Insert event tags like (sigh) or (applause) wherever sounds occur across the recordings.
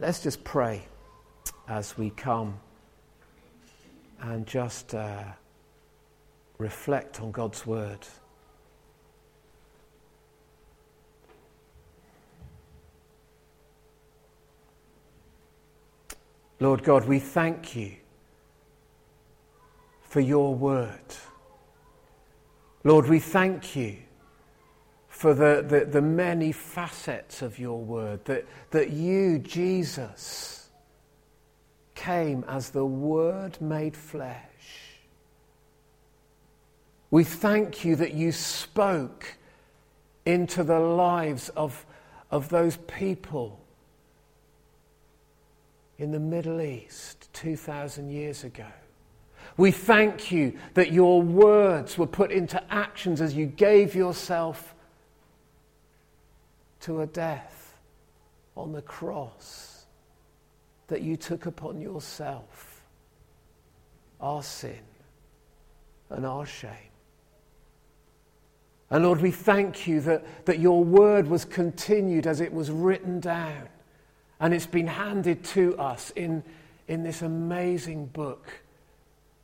Let's just pray as we come and just uh, reflect on God's word. Lord God, we thank you for your word. Lord, we thank you for the, the, the, many facets of your word, that, that you, Jesus, came as the Word made flesh. We thank you that you spoke into the lives of, of those people in the Middle East 2,000 years ago. We thank you that your words were put into actions as you gave yourself to a death on the cross, that you took upon yourself our sin and our shame. And Lord, we thank you that, that your word was continued as it was written down. And it's been handed to us in, in this amazing book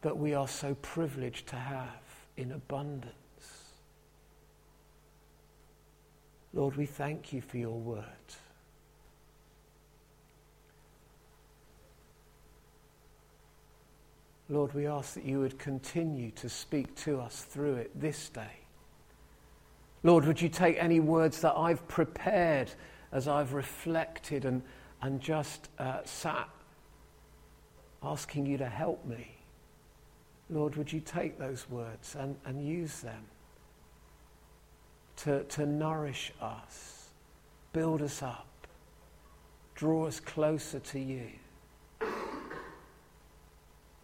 that we are so privileged to have in abundance. Lord, we thank you for your word. Lord, we ask that you would continue to speak to us through it this day. Lord, would you take any words that I've prepared as I've reflected and, and just uh, sat asking you to help me? Lord, would you take those words and, and use them to, to nourish us, build us up, draw us closer to you?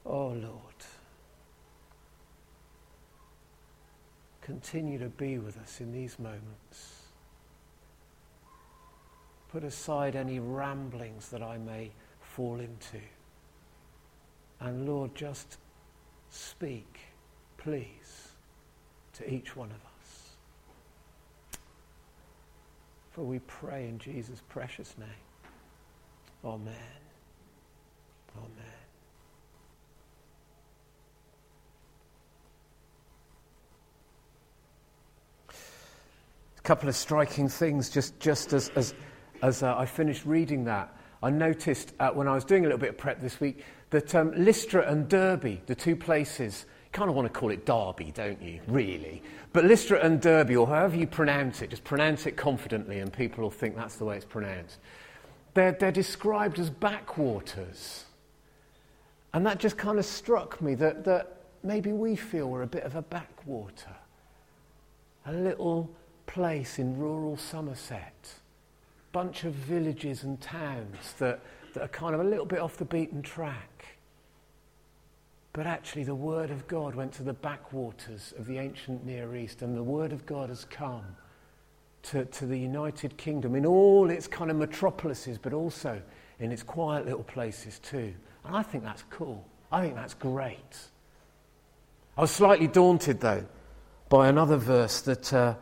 Oh, Lord. Continue to be with us in these moments. Put aside any ramblings that I may fall into. And Lord, just speak, please, to each one of us. For we pray in Jesus' precious name. Amen. Amen. A couple of striking things just, just as, as, as uh, I finished reading that. I noticed uh, when I was doing a little bit of prep this week that um, Lystra and Derby, the two places, kind of want to call it Derby, don't you? Really. But Lystra and Derbe, or however you pronounce it, just pronounce it confidently and people will think that's the way it's pronounced. They're, they're described as backwaters. And that just kind of struck me that, that maybe we feel we're a bit of a backwater, a little place in rural Somerset, bunch of villages and towns that that are kind of a little bit off the beaten track. But actually, the Word of God went to the backwaters of the ancient Near East, and the Word of God has come to, to the United Kingdom in all its kind of metropolises, but also in its quiet little places too. And I think that's cool. I think that's great. I was slightly daunted, though, by another verse that, uh,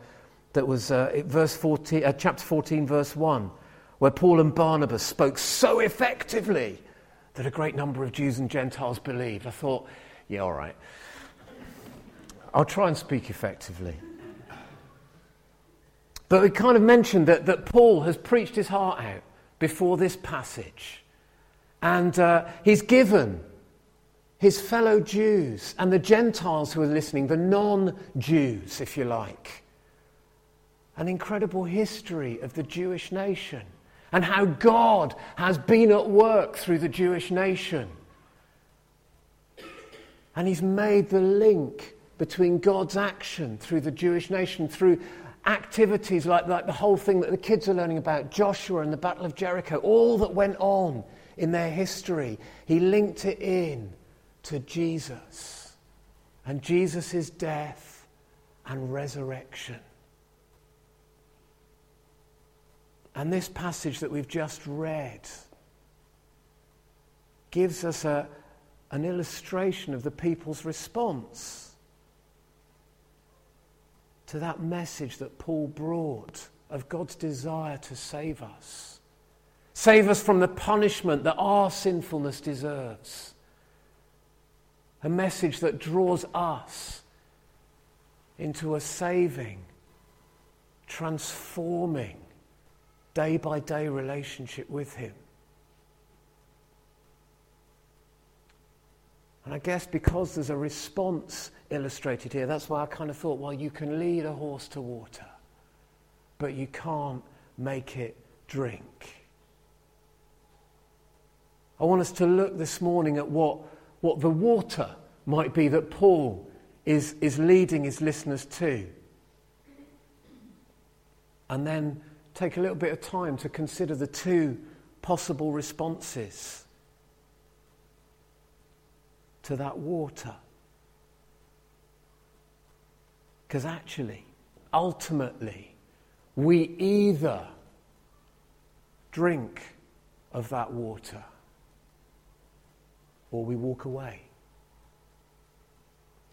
that was uh, verse 14, uh, chapter 14, verse 1 where Paul and Barnabas spoke so effectively that a great number of Jews and Gentiles believed. I thought, yeah, all right. I'll try and speak effectively. But we kind of mentioned that, that Paul has preached his heart out before this passage. And uh, he's given his fellow Jews and the Gentiles who are listening, the non Jews, if you like, an incredible history of the Jewish nation and how God has been at work through the Jewish nation. And he's made the link between God's action through the Jewish nation, through activities like, like the whole thing that the kids are learning about Joshua and the Battle of Jericho, all that went on in their history. He linked it in to Jesus and Jesus' death and resurrection. And this passage that we've just read gives us a, an illustration of the people's response to that message that Paul brought of God's desire to save us. Save us from the punishment that our sinfulness deserves. A message that draws us into a saving, transforming, day by day relationship with Him. And I guess because there's a response illustrated here, that's why I kind of thought, well, you can lead a horse to water, but you can't make it drink. I want us to look this morning at what, what the water might be that Paul is, is leading his listeners to. And then take a little bit of time to consider the two possible responses to that water. Because actually, ultimately, we either drink of that water or we walk away.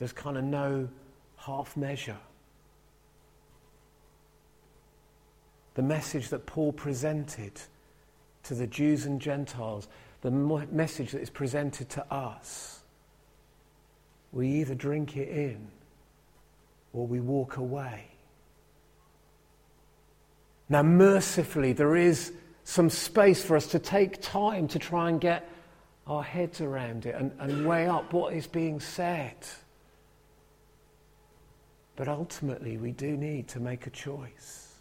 There's kind of no half measure. The message that Paul presented to the Jews and Gentiles, the message that is presented to us we either drink it in or we walk away. Now, mercifully, there is some space for us to take time to try and get our heads around it and, and weigh up what is being said. But ultimately, we do need to make a choice.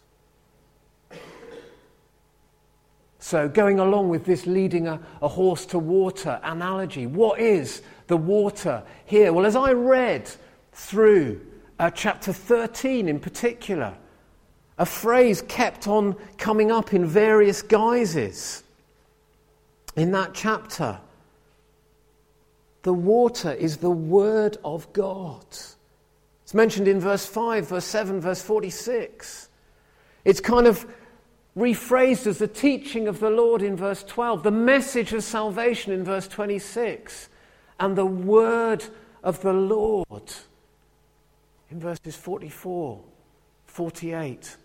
So, going along with this leading a, a horse to water analogy, what is the water here? Well, as I read through uh, chapter 13 in particular, a phrase kept on coming up in various guises in that chapter. The water is the Word of God. It's mentioned in verse 5, verse 7, verse 46. It's kind of rephrased as the teaching of the Lord in verse 12, the message of salvation in verse 26 and the word of the Lord in verses 44, 48,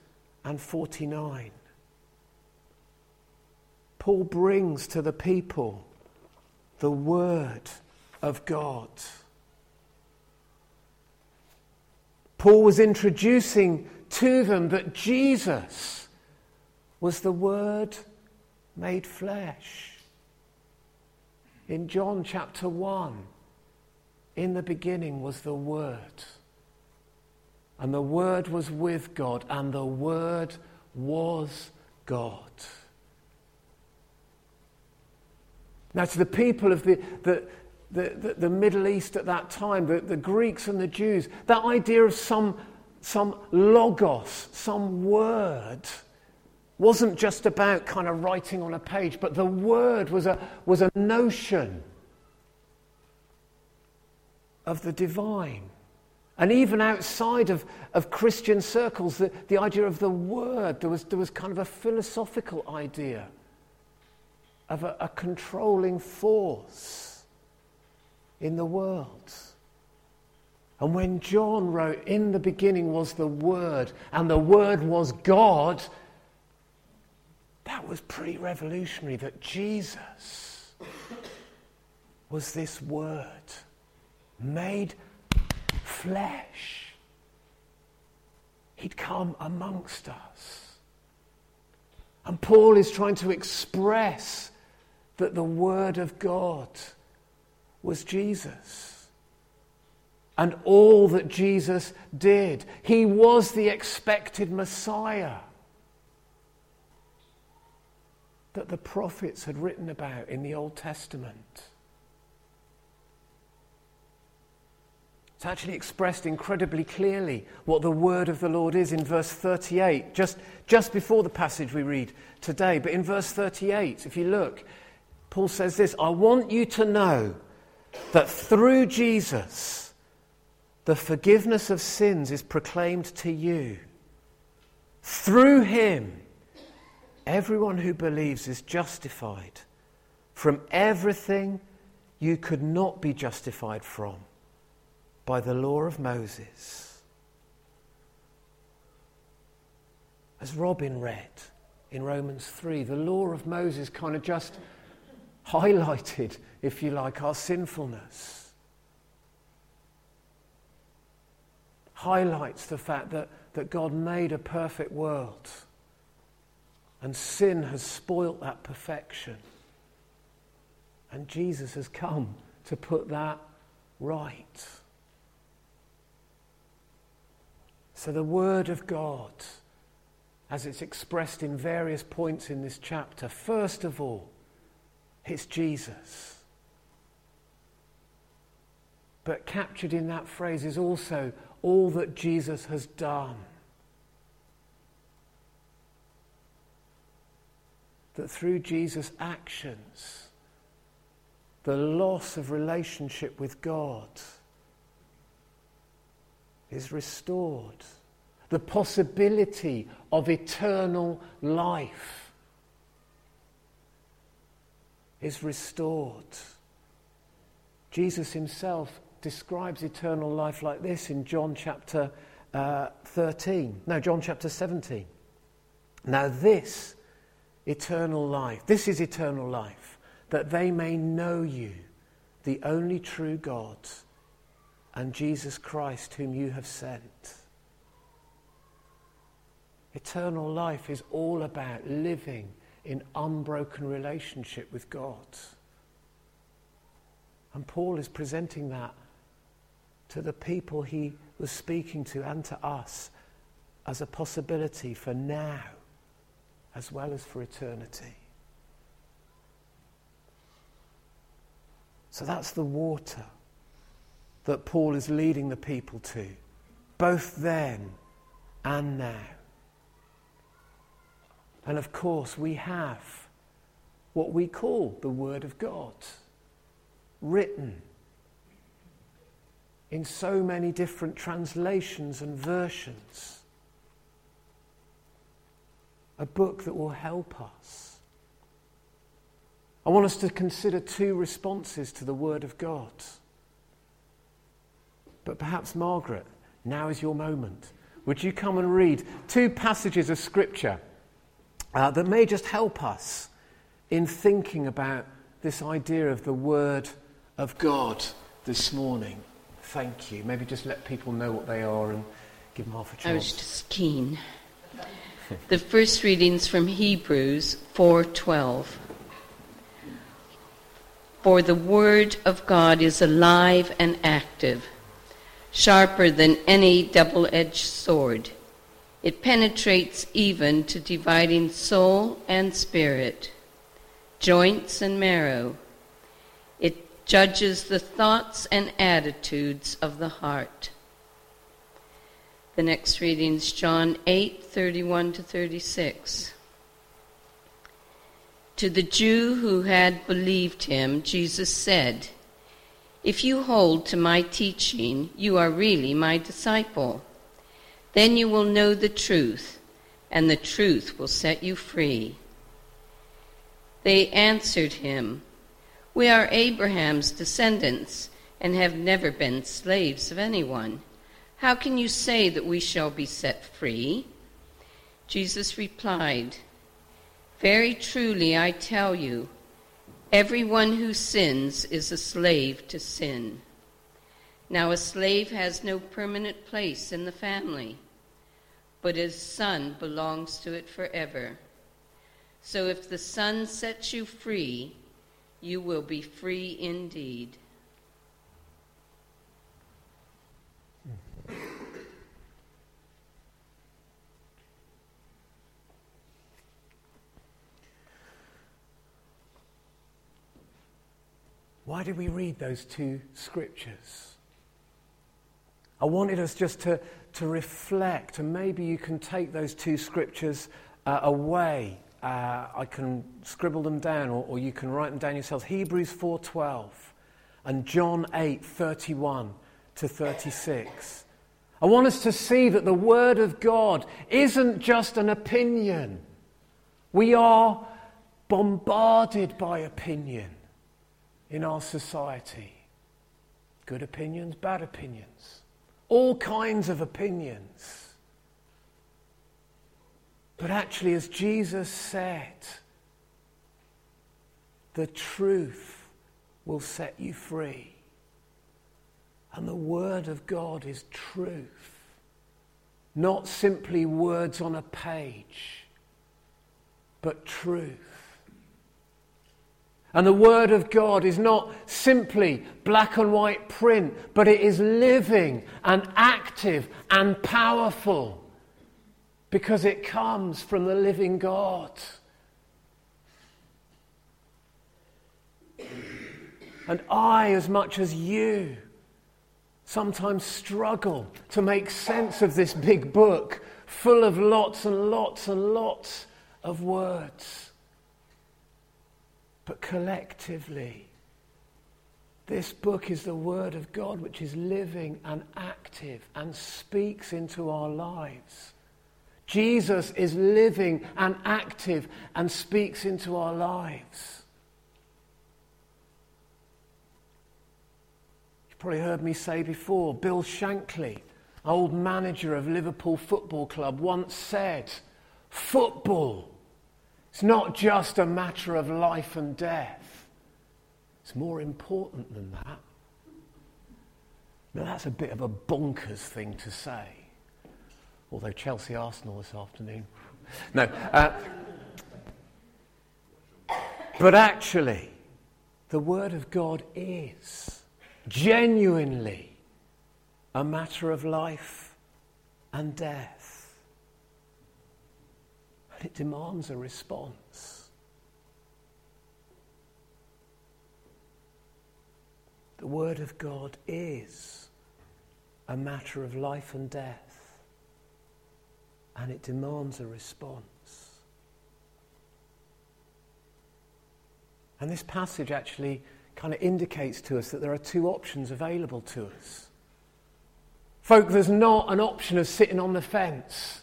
and 49. Paul brings to the people the word of God. Paul was introducing to them that Jesus was the Word made flesh in John chapter 1, in the beginning was the Word. And the Word was with God, and the Word was God. Now, to the people of the, the, the, the, Middle East at that time, the, the Greeks and the Jews, that idea of some, some logos, some word, wasn't just about kind of writing on a page, but the word was a, was a notion of the divine. And even outside of, of Christian circles, the, the idea of the word, there was, there was kind of a philosophical idea of a, a controlling force in the world. And when John wrote, In the beginning was the Word, and the Word was God, that was pretty revolutionary that Jesus was this word made flesh. He'd come amongst us. And Paul is trying to express that the Word of God was Jesus. And all that Jesus did. He was the expected Messiah. That the prophets had written about in the Old Testament. It's actually expressed incredibly clearly what the word of the Lord is in verse 38, just, just before the passage we read today. But in verse 38, if you look, Paul says this I want you to know that through Jesus, the forgiveness of sins is proclaimed to you. Through him, Everyone who believes is justified from everything you could not be justified from by the law of Moses. As Robin read in Romans 3. The law of Moses kind of just highlighted, if you like, our sinfulness. Highlights the fact that, that God made a perfect world and sin has spoilt that perfection. And Jesus has come to put that right. So the Word of God, as it's expressed in various points in this chapter, first of all, it's Jesus. But captured in that phrase is also all that Jesus has done. That through Jesus' actions, the loss of relationship with God is restored. The possibility of eternal life is restored. Jesus himself describes eternal life like this in John chapter uh, 13. No, John chapter 17. Now, this eternal life, this is eternal life, that they may know you, the only true God, and Jesus Christ, whom you have sent. Eternal life is all about living in unbroken relationship with God. And Paul is presenting that to the people he was speaking to and to us as a possibility for now as well as for eternity. So that's the water that Paul is leading the people to, both then and now. And of course, we have what we call the Word of God, written in so many different translations and versions. A book that will help us. I want us to consider two responses to the Word of God. But perhaps, Margaret, now is your moment. Would you come and read two passages of Scripture uh, that may just help us in thinking about this idea of the Word of God this morning? thank you. Maybe just let people know what they are and give them half a chance. I was just keen. The first reading's from Hebrews 4:12. For the word of God is alive and active, sharper than any double-edged sword. It penetrates even to dividing soul and spirit, joints and marrow It judges the thoughts and attitudes of the heart. The next reading is John 8 31 to 36. To the Jew who had believed him, Jesus said, If you hold to my teaching, you are really my disciple. Then you will know the truth, and the truth will set you free. They answered him, we are Abraham's descendants and have never been slaves of anyone. How can you say that we shall be set free? Jesus replied, Very truly I tell you, everyone who sins is a slave to sin. Now a slave has no permanent place in the family, but his son belongs to it forever. So if the son sets you free, you will be free indeed. Why did we read those two scriptures? I wanted us just to, to reflect, and maybe you can take those two scriptures uh, away uh, I can scribble them down or, or you can write them down yourselves. Hebrews 4.12 and John 8.31 to 36. I want us to see that the Word of God isn't just an opinion. We are bombarded by opinion in our society. Good opinions, bad opinions, all kinds of opinions. But actually, as Jesus said, the truth will set you free. And the Word of God is truth, not simply words on a page, but truth. And the Word of God is not simply black and white print, but it is living and active and powerful because it comes from the living God. And I, as much as you, sometimes struggle to make sense of this big book full of lots and lots and lots of words. But collectively, this book is the Word of God which is living and active and speaks into our lives. Jesus is living and active and speaks into our lives. You've probably heard me say before, Bill Shankly, old manager of Liverpool Football Club, once said, Football it's not just a matter of life and death. It's more important than that. Now, that's a bit of a bonkers thing to say. Although Chelsea Arsenal this afternoon. No. Uh, but actually, the Word of God is genuinely a matter of life and death. It demands a response. The Word of God is a matter of life and death, and it demands a response. And this passage actually kind of indicates to us that there are two options available to us. Folk, there's not an option of sitting on the fence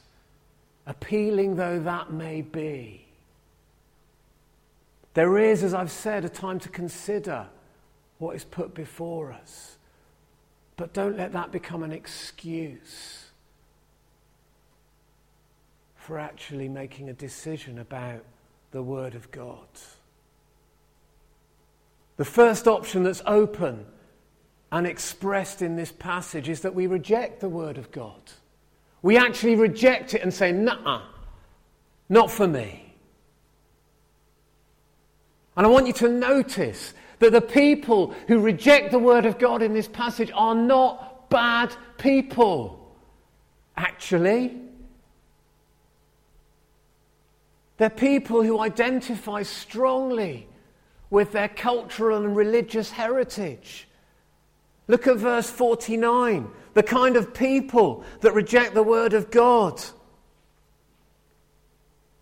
appealing though that may be. There is, as I've said, a time to consider what is put before us. But don't let that become an excuse for actually making a decision about the Word of God. The first option that's open and expressed in this passage is that we reject the Word of God. We actually reject it and say, nah, not for me. And I want you to notice that the people who reject the word of God in this passage are not bad people. Actually, they're people who identify strongly with their cultural and religious heritage. Look at verse 49 the kind of people that reject the word of God.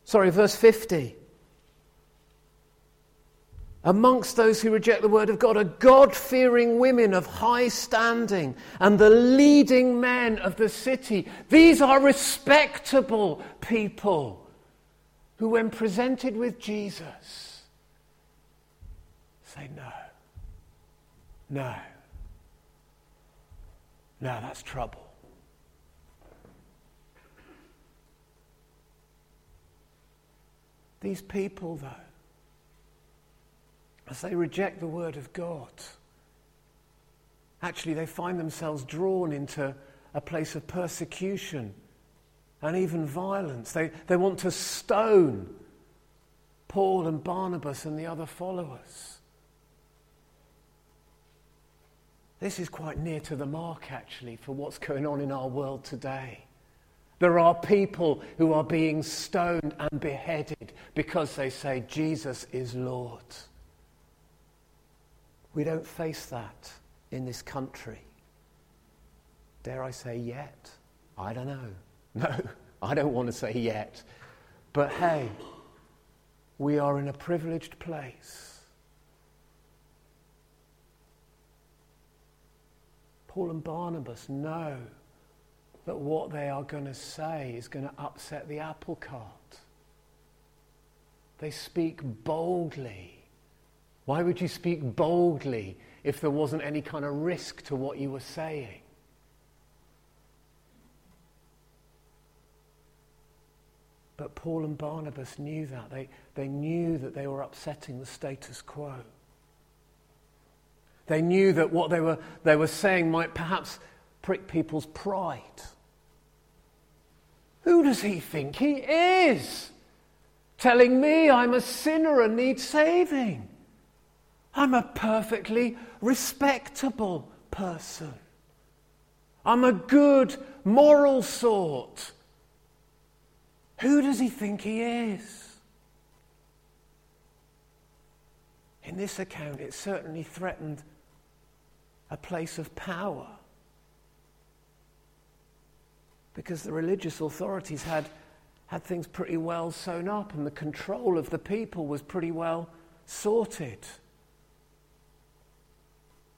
Sorry, verse 50. Amongst those who reject the word of God are God fearing women of high standing and the leading men of the city. These are respectable people who, when presented with Jesus, say, No, no. Now that's trouble. These people, though, as they reject the word of God, actually they find themselves drawn into a place of persecution and even violence. They, they want to stone Paul and Barnabas and the other followers. This is quite near to the mark, actually, for what's going on in our world today. There are people who are being stoned and beheaded because they say Jesus is Lord. We don't face that in this country. Dare I say yet? I don't know. (laughs) No, I don't want to say yet. But hey, we are in a privileged place Paul and Barnabas know that what they are going to say is going to upset the apple cart. They speak boldly. Why would you speak boldly if there wasn't any kind of risk to what you were saying? But Paul and Barnabas knew that. They, they knew that they were upsetting the status quo. They knew that what they were, they were saying might perhaps prick people's pride. Who does he think he is? Telling me I'm a sinner and need saving. I'm a perfectly respectable person. I'm a good, moral sort. Who does he think he is? In this account, it certainly threatened a place of power because the religious authorities had, had things pretty well sewn up and the control of the people was pretty well sorted.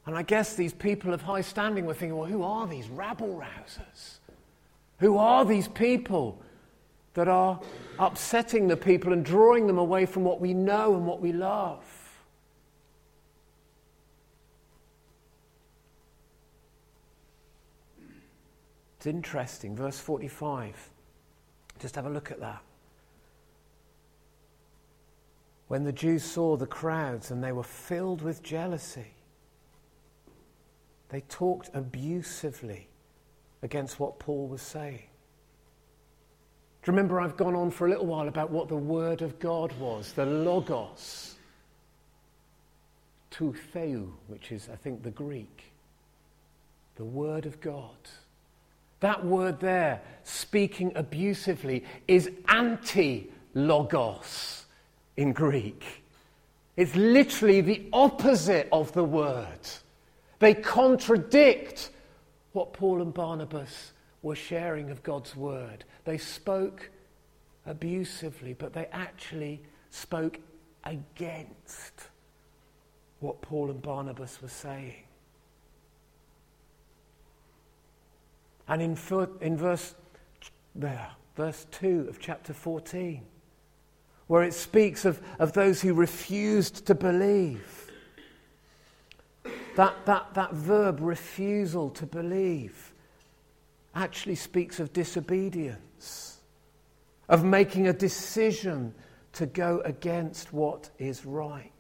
And I guess these people of high standing were thinking, well, who are these rabble rousers? Who are these people that are upsetting the people and drawing them away from what we know and what we love? It's interesting. Verse 45. Just have a look at that. When the Jews saw the crowds and they were filled with jealousy, they talked abusively against what Paul was saying. Do you remember I've gone on for a little while about what the Word of God was, the Logos, tou Theou, which is, I think, the Greek. The Word of God. That word there, speaking abusively, is anti logos in Greek. It's literally the opposite of the word. They contradict what Paul and Barnabas were sharing of God's word. They spoke abusively, but they actually spoke against what Paul and Barnabas were saying. And in, in verse, verse 2 of chapter 14, where it speaks of, of those who refused to believe, that, that, that verb, refusal to believe, actually speaks of disobedience, of making a decision to go against what is right.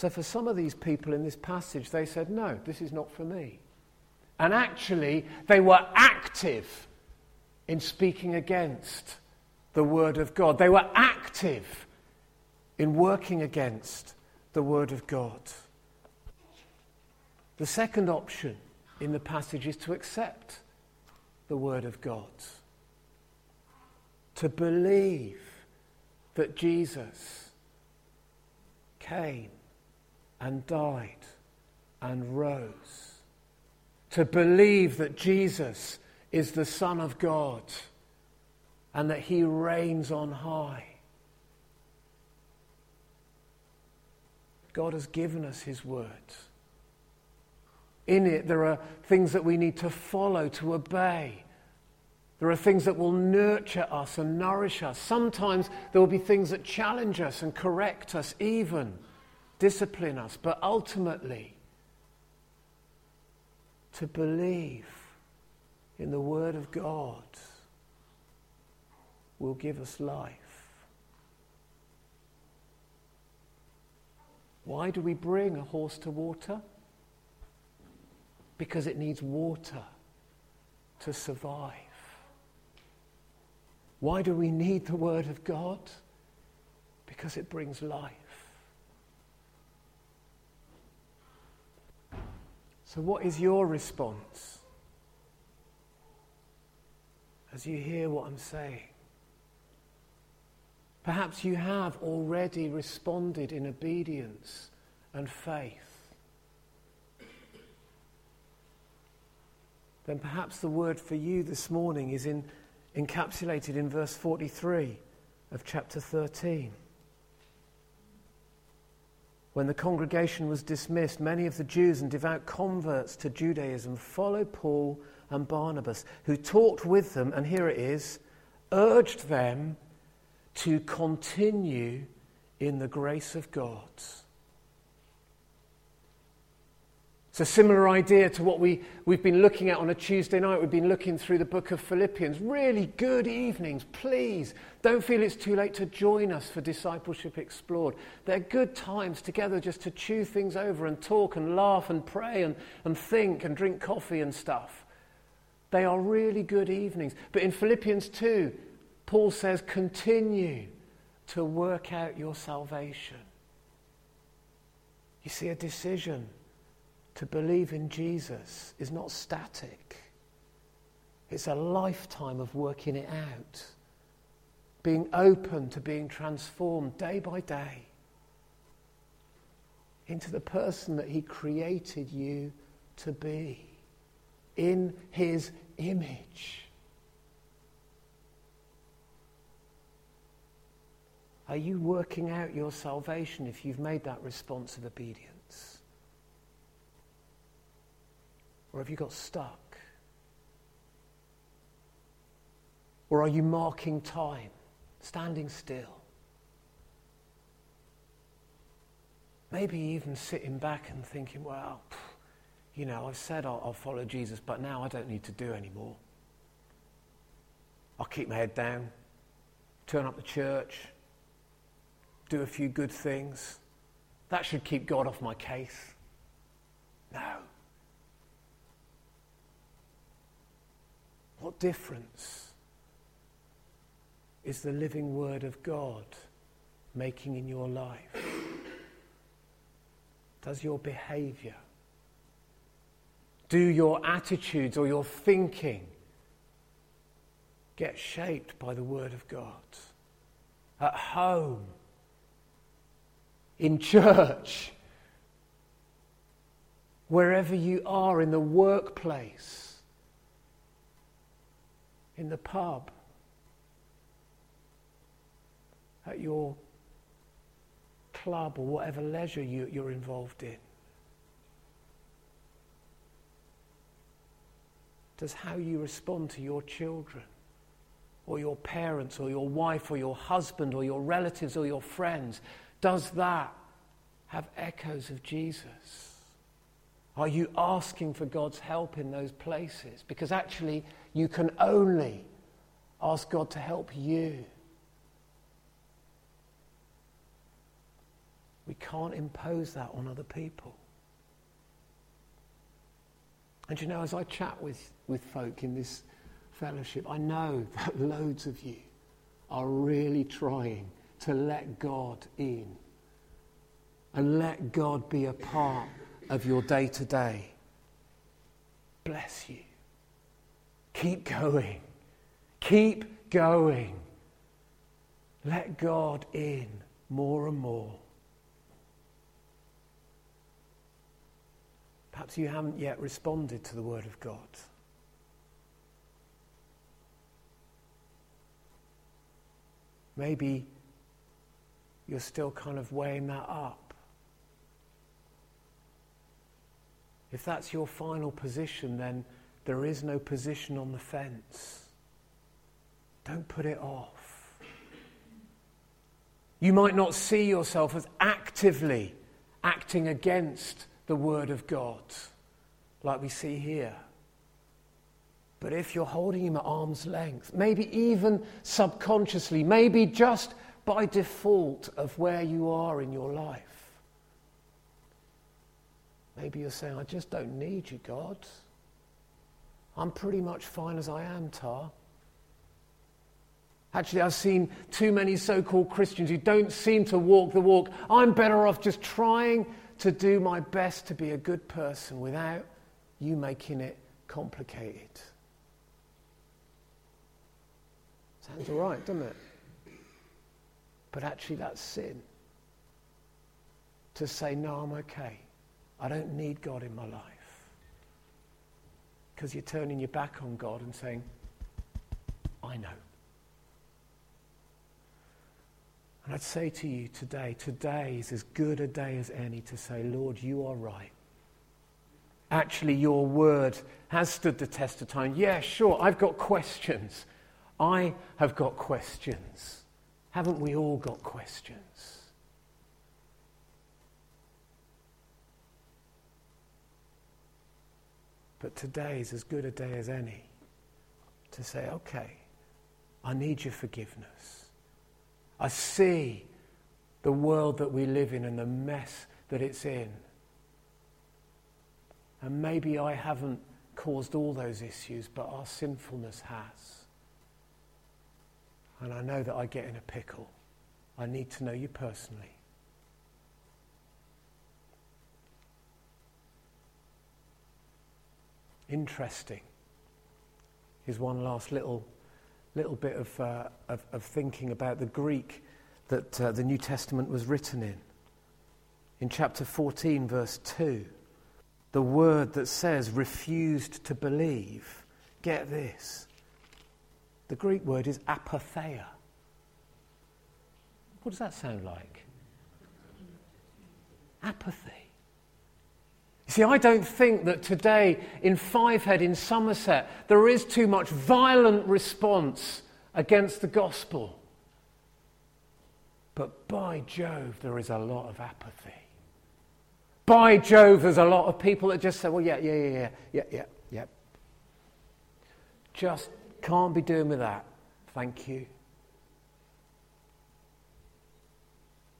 So, for some of these people in this passage, they said, No, this is not for me. And actually, they were active in speaking against the Word of God. They were active in working against the Word of God. The second option in the passage is to accept the Word of God, to believe that Jesus came and died and rose. To believe that Jesus is the Son of God and that he reigns on high. God has given us his word. In it, there are things that we need to follow, to obey. There are things that will nurture us and nourish us. Sometimes there will be things that challenge us and correct us, even discipline us, but ultimately to believe in the Word of God will give us life. Why do we bring a horse to water? Because it needs water to survive. Why do we need the Word of God? Because it brings life. So, what is your response as you hear what I'm saying? Perhaps you have already responded in obedience and faith. Then perhaps the word for you this morning is in, encapsulated in verse 43 of chapter 13. When the congregation was dismissed, many of the Jews and devout converts to Judaism followed Paul and Barnabas, who talked with them, and here it is, urged them to continue in the grace of God. It's a similar idea to what we, we've been looking at on a Tuesday night. We've been looking through the book of Philippians. Really good evenings. Please don't feel it's too late to join us for Discipleship Explored. They're good times together just to chew things over and talk and laugh and pray and, and think and drink coffee and stuff. They are really good evenings. But in Philippians 2, Paul says, continue to work out your salvation. You see, a decision to believe in Jesus is not static, it's a lifetime of working it out, being open to being transformed day by day into the person that He created you to be in His image. Are you working out your salvation if you've made that response of obedience? Or have you got stuck? Or are you marking time, standing still? Maybe even sitting back and thinking, well, you know, I've said I'll, I'll follow Jesus, but now I don't need to do anymore. I'll keep my head down, turn up the church, do a few good things. That should keep God off my case. No. What difference is the living Word of God making in your life? Does your behavior, do your attitudes or your thinking get shaped by the Word of God? At home, in church, wherever you are, in the workplace in the pub, at your club or whatever leisure you, you're involved in? Does how you respond to your children or your parents or your wife or your husband or your relatives or your friends, does that have echoes of Jesus? Are you asking for God's help in those places? Because actually, you can only ask God to help you. We can't impose that on other people. And you know, as I chat with, with folk in this fellowship, I know (laughs) that loads of you are really trying to let God in and let God be a part of your day to day. Bless you. Keep going. Keep going. Let God in more and more. Perhaps you haven't yet responded to the Word of God. Maybe you're still kind of weighing that up. If that's your final position, then there is no position on the fence. Don't put it off. You might not see yourself as actively acting against the Word of God, like we see here. But if you're holding Him at arm's length, maybe even subconsciously, maybe just by default of where you are in your life, Maybe you're saying, I just don't need you, God. I'm pretty much fine as I am, Tar. Actually, I've seen too many so called Christians who don't seem to walk the walk. I'm better off just trying to do my best to be a good person without you making it complicated. Sounds all right, doesn't it? But actually, that's sin. To say, no, I'm okay. I don't need God in my life. Because you're turning your back on God and saying, I know. And I'd say to you today, today is as good a day as any to say, Lord, you are right. Actually, your word has stood the test of time. Yeah, sure, I've got questions. I have got questions. Haven't we all got questions? But today is as good a day as any to say, okay, I need your forgiveness. I see the world that we live in and the mess that it's in. And maybe I haven't caused all those issues, but our sinfulness has. And I know that I get in a pickle. I need to know you personally. Interesting. Here's one last little, little bit of, uh, of, of, thinking about the Greek that uh, the New Testament was written in. In chapter 14, verse 2, the word that says refused to believe, get this. The Greek word is apatheia. What does that sound like? Apathy. You see, I don't think that today in Fivehead in Somerset there is too much violent response against the gospel. But by Jove, there is a lot of apathy. By Jove, there's a lot of people that just say, well, yeah, yeah, yeah, yeah, yeah, yeah, yeah. Just can't be doing with that. Thank you.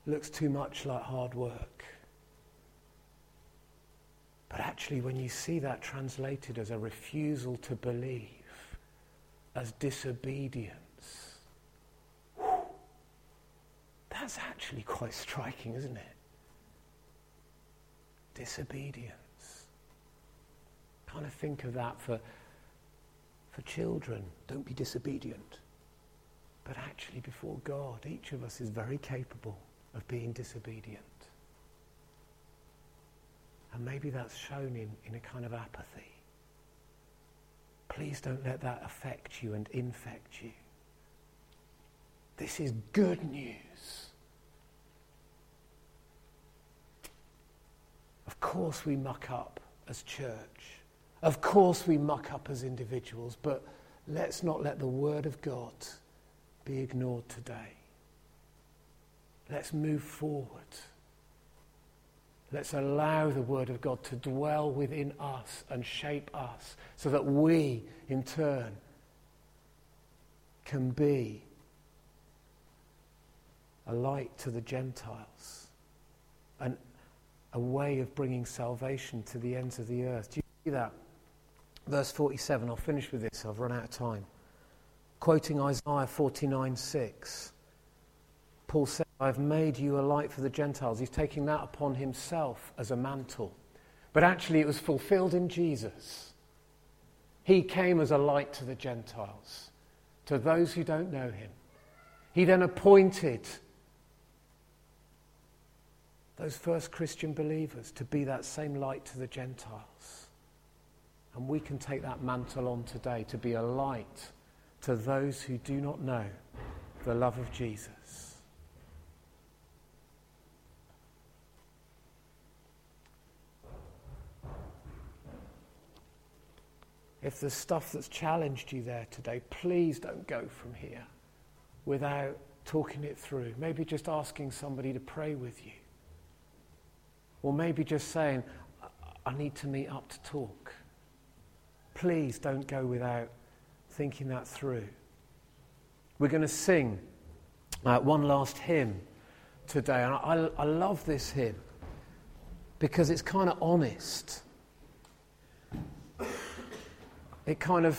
Looks too much like hard work. But actually, when you see that translated as a refusal to believe, as disobedience, that's actually quite striking, isn't it? Disobedience. Kind of think of that for, for children. Don't be disobedient. But actually, before God, each of us is very capable of being disobedient. And maybe that's shown in, in a kind of apathy. Please don't let that affect you and infect you. This is good news. Of course, we muck up as church. Of course, we muck up as individuals, but let's not let the Word of God be ignored today. Let's move forward. Let's allow the Word of God to dwell within us and shape us so that we, in turn, can be a light to the Gentiles and a way of bringing salvation to the ends of the earth. Do you see that? Verse 47, I'll finish with this, I've run out of time. Quoting Isaiah 49 6, Paul said, I've made you a light for the Gentiles. He's taking that upon himself as a mantle. But actually, it was fulfilled in Jesus. He came as a light to the Gentiles, to those who don't know him. He then appointed those first Christian believers to be that same light to the Gentiles. And we can take that mantle on today to be a light to those who do not know the love of Jesus. If there's stuff that's challenged you there today, please don't go from here without talking it through. Maybe just asking somebody to pray with you. Or maybe just saying, I need to meet up to talk. Please don't go without thinking that through. We're going to sing uh, one last hymn today. And I, I love this hymn because it's kind of honest it kind of